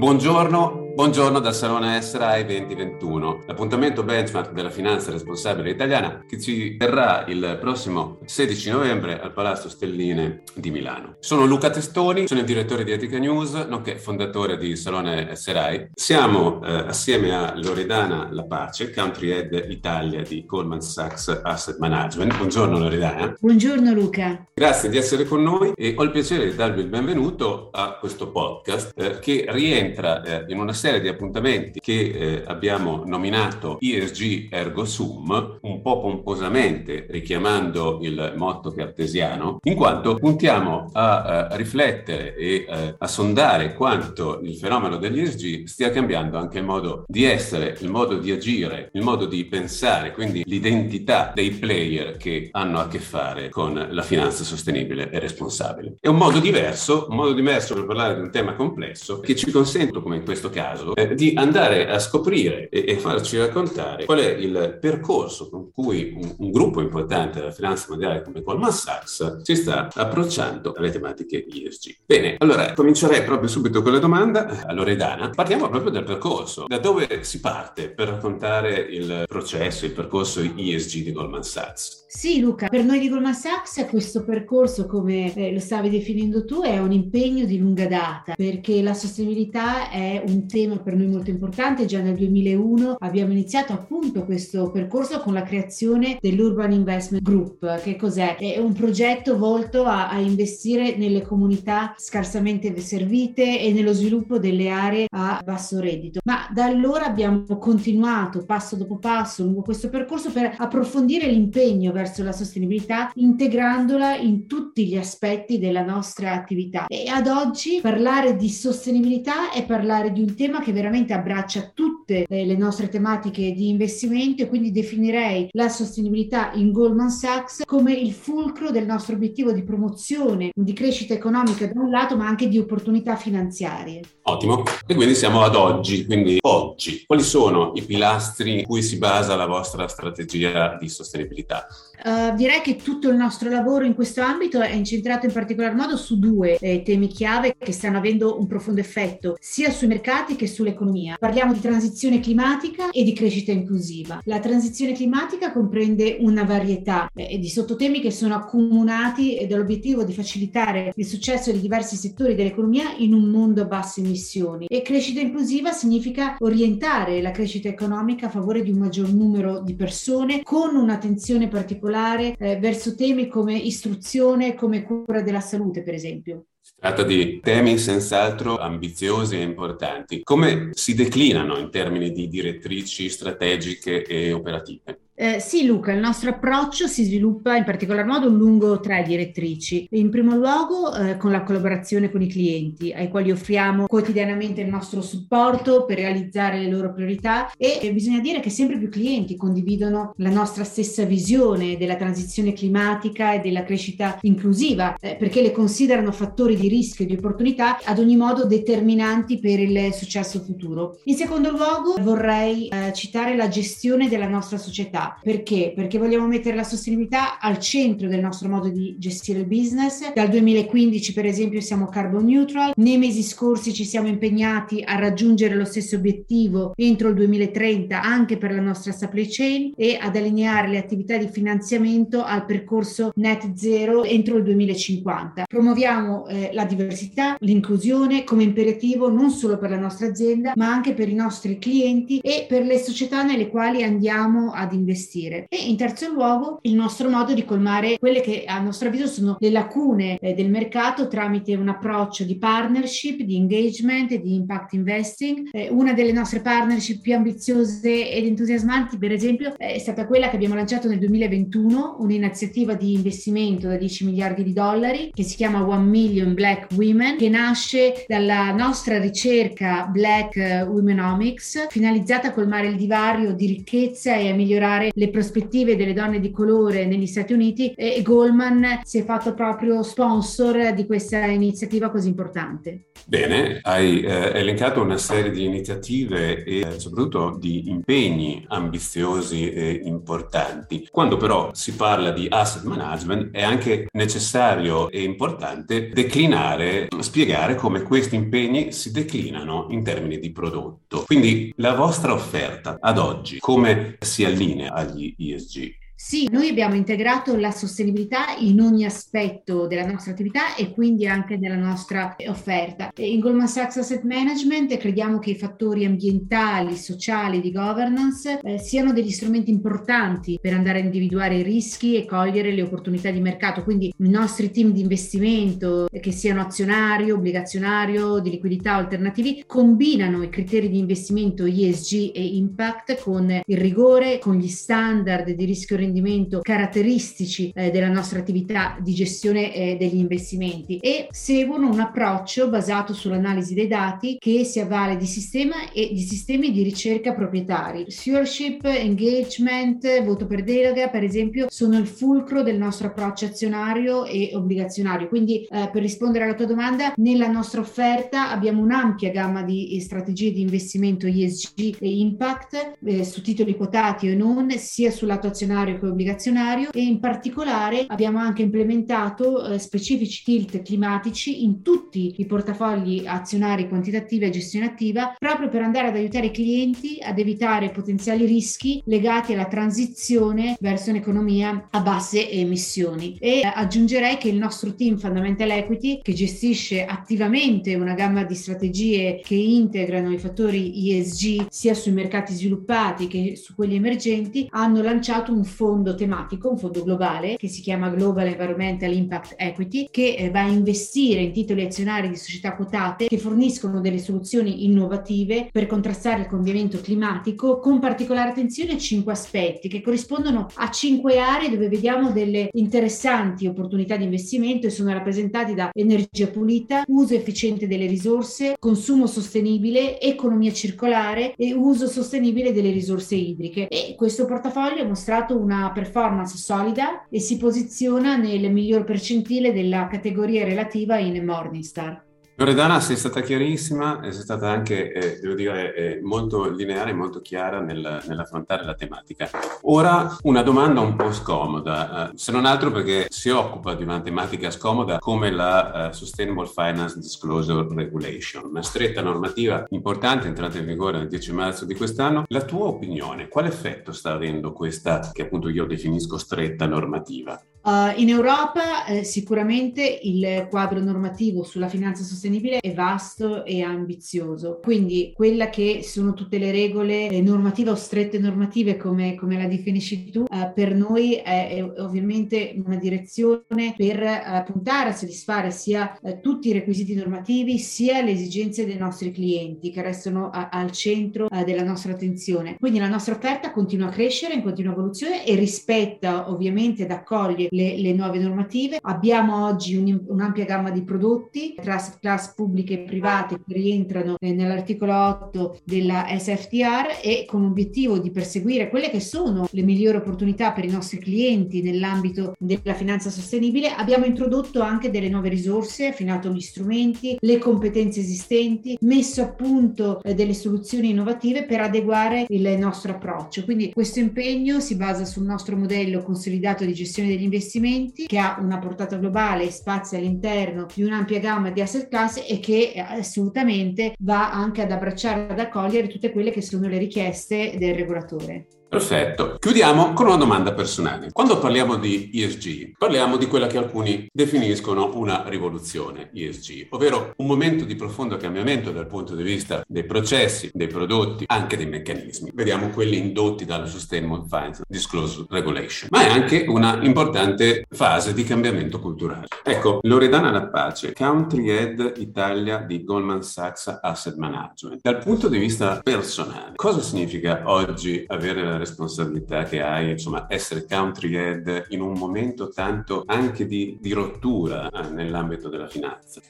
Buongiorno, Buongiorno dal Salone SRAI 2021, l'appuntamento benchmark della finanza responsabile italiana che ci terrà il prossimo 16 novembre al Palazzo Stelline di Milano. Sono Luca Testoni, sono il direttore di Etica News, nonché fondatore di Salone SRAI. Siamo eh, assieme a Loredana La Pace, Country Head Italia di Goldman Sachs Asset Management. Buongiorno Loredana. Buongiorno Luca. Grazie di essere con noi e ho il piacere di darvi il benvenuto a questo podcast eh, che rientra eh, in una serie di appuntamenti che eh, abbiamo nominato ESG Ergo Sum, un po' pomposamente richiamando il motto cartesiano, in quanto puntiamo a, a riflettere e eh, a sondare quanto il fenomeno dell'ESG stia cambiando anche il modo di essere, il modo di agire, il modo di pensare, quindi l'identità dei player che hanno a che fare con la finanza sostenibile e responsabile. È un modo diverso, un modo diverso per parlare di un tema complesso che ci consente, come in questo caso, caso eh, di andare a scoprire e, e, farci raccontare qual è il percorso con cui un, un, gruppo importante della finanza mondiale come Goldman Sachs si sta approcciando alle tematiche ESG. Bene, allora comincerei proprio subito con la domanda a Loredana. Partiamo proprio dal percorso. Da dove si parte per raccontare il processo, il percorso ESG di Goldman Sachs? Sì, Luca, per noi di Goldman Sachs questo percorso, come eh, lo stavi definendo tu, è un impegno di lunga data perché la sostenibilità è un tema tema per noi molto importante. Già nel 2001 abbiamo iniziato appunto questo percorso con la creazione dell'Urban Investment Group. Che cos'è? È un progetto volto a, a investire nelle comunità scarsamente servite e nello sviluppo delle aree a basso reddito. Ma da allora abbiamo continuato passo dopo passo lungo questo percorso per approfondire l'impegno verso la sostenibilità integrandola in tutti gli aspetti della nostra attività. E ad oggi parlare di sostenibilità è parlare di un tema che veramente abbraccia tutte eh, le nostre tematiche di investimento e quindi definirei la sostenibilità in Goldman Sachs come il fulcro del nostro obiettivo di promozione, di crescita economica da un lato, ma anche di opportunità finanziarie. Ottimo. E quindi siamo ad oggi, quindi oggi. Quali sono i pilastri in cui si basa la vostra strategia di sostenibilità? Uh, direi che tutto il nostro lavoro in questo ambito è incentrato in particolar modo su due eh, temi chiave che stanno avendo un profondo effetto sia sui mercati che sull'economia. Parliamo di transizione climatica e di crescita inclusiva. La transizione climatica comprende una varietà eh, di sottotemi che sono accomunati dall'obiettivo di facilitare il successo di diversi settori dell'economia in un mondo a basse emissioni. E crescita inclusiva significa orientare la crescita economica a favore di un maggior numero di persone con un'attenzione particolare eh, verso temi come istruzione, come cura della salute, per esempio. Si tratta di temi senz'altro ambiziosi e importanti. Come si declinano in termini di direttrici strategiche e operative? Eh, sì, Luca, il nostro approccio si sviluppa in particolar modo lungo tre direttrici. In primo luogo eh, con la collaborazione con i clienti, ai quali offriamo quotidianamente il nostro supporto per realizzare le loro priorità e eh, bisogna dire che sempre più clienti condividono la nostra stessa visione della transizione climatica e della crescita inclusiva, eh, perché le considerano fattori di rischio e di opportunità ad ogni modo determinanti per il successo futuro. In secondo luogo vorrei eh, citare la gestione della nostra società perché? Perché vogliamo mettere la sostenibilità al centro del nostro modo di gestire il business. Dal 2015, per esempio, siamo carbon neutral. Nei mesi scorsi ci siamo impegnati a raggiungere lo stesso obiettivo entro il 2030 anche per la nostra supply chain e ad allineare le attività di finanziamento al percorso net zero entro il 2050. Promuoviamo eh, la diversità, l'inclusione come imperativo non solo per la nostra azienda, ma anche per i nostri clienti e per le società nelle quali andiamo ad investire investire. E in terzo luogo il nostro modo di colmare quelle che a nostro avviso sono le lacune eh, del mercato tramite un approccio di partnership, di engagement e di impact investing. Eh, una delle nostre partnership più ambiziose ed entusiasmanti, per esempio, è stata quella che abbiamo lanciato nel 2021, un'iniziativa di investimento da 10 miliardi di dollari che si chiama One Million Black Women, che nasce dalla nostra ricerca Black Womenomics, finalizzata a colmare il divario di ricchezza e a migliorare migliorare le prospettive delle donne di colore negli Stati Uniti e Goldman si è fatto proprio sponsor di questa iniziativa così importante. Bene, hai eh, elencato una serie di iniziative e eh, soprattutto di impegni ambiziosi e importanti. Quando però si parla di asset management è anche necessario e importante declinare, spiegare come questi impegni si declinano in termini di prodotto. Quindi la vostra offerta ad oggi come si allinea agli ESG? Sì, noi abbiamo integrato la sostenibilità in ogni aspetto della nostra attività e quindi anche nella nostra offerta. In Goldman Sachs Asset Management crediamo che i fattori ambientali, sociali, di governance eh, siano degli strumenti importanti per andare a individuare i rischi e cogliere le opportunità di mercato. Quindi i nostri team di investimento, che siano azionario, obbligazionario, di liquidità alternativi, combinano i criteri di investimento ESG e impact con il rigore, con gli standard di rischio rendimento caratteristici eh, della nostra attività di gestione eh, degli investimenti e seguono un approccio basato sull'analisi dei dati che si avvale di sistema e di sistemi di ricerca proprietari. Stewardship, engagement, voto per delega, per esempio, sono il fulcro del nostro approccio azionario e obbligazionario. Quindi, eh, per rispondere alla tua domanda, nella nostra offerta abbiamo un'ampia gamma di strategie di investimento ESG e impact eh, su titoli quotati o non, sia sul lato azionario pubblico obbligazionario e in particolare abbiamo anche implementato eh, specifici tilt climatici in tutti i portafogli azionari quantitativi e gestione attiva proprio per andare ad aiutare i clienti ad evitare potenziali rischi legati alla transizione verso un'economia a basse emissioni. E eh, aggiungerei che il nostro team Fundamental Equity, che gestisce attivamente una gamma di strategie che integrano i fattori ESG sia sui mercati sviluppati che su quelli emergenti, hanno lanciato un fondo fondo tematico, un fondo globale che si chiama Global Environmental Impact Equity, che eh, va a investire in titoli azionari di società quotate che forniscono delle soluzioni innovative per contrastare il cambiamento climatico, con particolare attenzione a cinque aspetti che corrispondono a cinque aree dove vediamo delle interessanti opportunità di investimento e sono rappresentati da energia pulita, uso efficiente delle risorse, consumo sostenibile, economia circolare e uso sostenibile delle risorse idriche. E questo portafoglio ha mostrato una performance solida e si posiziona nel miglior percentile della categoria relativa in Morningstar. Loredana, sei stata chiarissima sei stata anche, eh, devo dire, eh, molto lineare e molto chiara nel, nell'affrontare la tematica. Ora una domanda un po' scomoda, eh, se non altro perché si occupa di una tematica scomoda come la uh, Sustainable Finance Disclosure Regulation, una stretta normativa importante entrata in vigore il 10 marzo di quest'anno. La tua opinione, quale effetto sta avendo questa, che appunto io definisco stretta normativa? Uh, in Europa eh, sicuramente il quadro normativo sulla finanza sostenibile è vasto e ambizioso, quindi quella che sono tutte le regole eh, normative o strette normative come, come la definisci tu, uh, per noi è, è, ovviamente una direzione per uh, puntare a soddisfare sia tutti i requisiti normativi sia le esigenze dei nostri clienti che restano a, al centro della nostra attenzione. Quindi la nostra offerta continua a crescere in continua evoluzione e rispetta ovviamente ed accoglie le, le nuove normative. Abbiamo oggi un, un'ampia gamma di prodotti tra class pubbliche e private che rientrano eh, nell'articolo 8 della SFTR e con l'obiettivo di perseguire quelle che sono le migliori opportunità per i nostri clienti nell'ambito della finanza sostenibile. Abbiamo introdotto anche delle nuove risorse, affinato gli strumenti, le competenze esistenti, messo a punto eh, delle soluzioni innovative per adeguare il nostro approccio. Quindi questo impegno si basa sul nostro modello consolidato di gestione degli investimenti investimenti che ha una portata globale e spazia all'interno di un'ampia gamma di asset class e che assolutamente va anche ad abbracciare, ad accogliere tutte quelle che sono le richieste del regolatore. Perfetto. Chiudiamo con una domanda personale. Quando parliamo di ESG, parliamo di quella che alcuni definiscono una rivoluzione ESG, ovvero un momento di profondo cambiamento dal punto di vista dei processi, dei prodotti, anche dei meccanismi. Vediamo quelli indotti dalla Sustainable Finance Disclosure Regulation, ma è anche una importante fase di cambiamento culturale. Ecco, Loredana Lappace, Country Head Italia di Goldman Sachs Asset Management. Dal punto di vista personale, cosa significa oggi avere la responsabilità che hai, insomma, essere country head in un momento tanto anche di, di rottura eh, nell'ambito della finanza.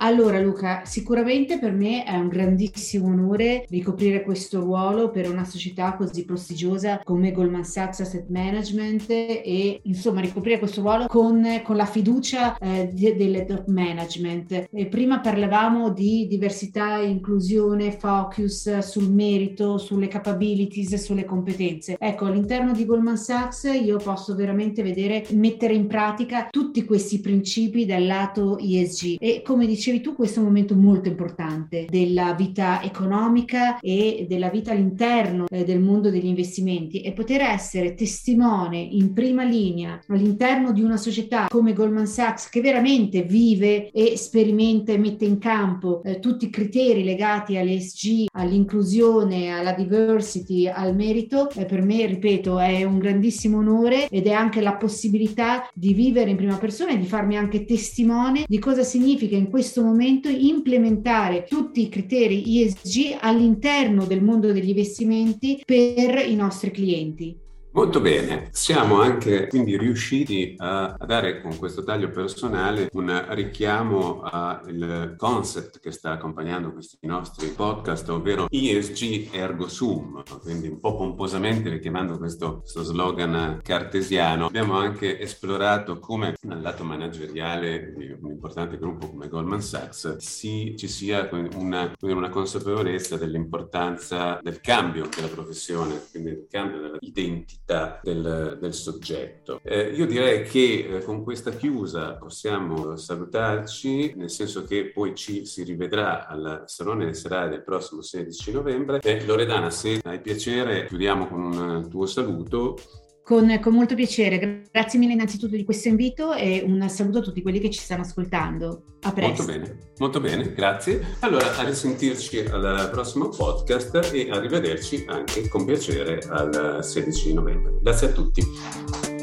Allora Luca, sicuramente per me è un grandissimo onore ricoprire questo ruolo per una società così prestigiosa come Goldman Sachs Asset Management e insomma ricoprire questo ruolo con, con la fiducia eh, del top management. E prima parlavamo di diversità, inclusione, focus sul merito, sulle capabilities, sulle competenze. Ecco, all'interno di Goldman Sachs io posso veramente vedere mettere in pratica tutti questi principi dal lato ESG e come dicevo dicevi tu, questo è un momento molto importante della vita economica e della vita all'interno eh, del mondo degli investimenti. E poter essere testimone in prima linea all'interno di una società come Goldman Sachs che veramente vive e sperimenta e mette in campo eh, tutti i criteri legati all'ESG, all'inclusione, alla diversity, al merito, eh, per me, ripeto, è un grandissimo onore ed è anche la possibilità di vivere in prima persona e di farmi anche testimone di cosa significa in questo questo momento implementare tutti i criteri ESG all'interno del mondo degli investimenti per i nostri clienti. Molto bene, siamo anche quindi riusciti a, dare con questo taglio personale un richiamo al concept che sta accompagnando questi nostri podcast, ovvero ESG Ergo Sum, quindi un po' pomposamente richiamando questo, questo slogan cartesiano. Abbiamo anche esplorato come dal lato manageriale di un importante gruppo come Goldman Sachs si, ci sia una, una consapevolezza dell'importanza del cambio della professione, quindi del cambio dell'identità vita del, del soggetto. Eh, io direi che eh, con questa chiusa possiamo salutarci, nel senso che poi ci si rivedrà al Salone serale del prossimo 16 novembre. E Loredana, se hai piacere, chiudiamo con un tuo saluto con, con, molto piacere, grazie mille innanzitutto di questo invito e un saluto a tutti quelli che ci stanno ascoltando. A presto. Molto bene, molto bene, grazie. Allora, a risentirci al prossimo podcast e arrivederci anche con piacere al 16 novembre. Grazie a tutti.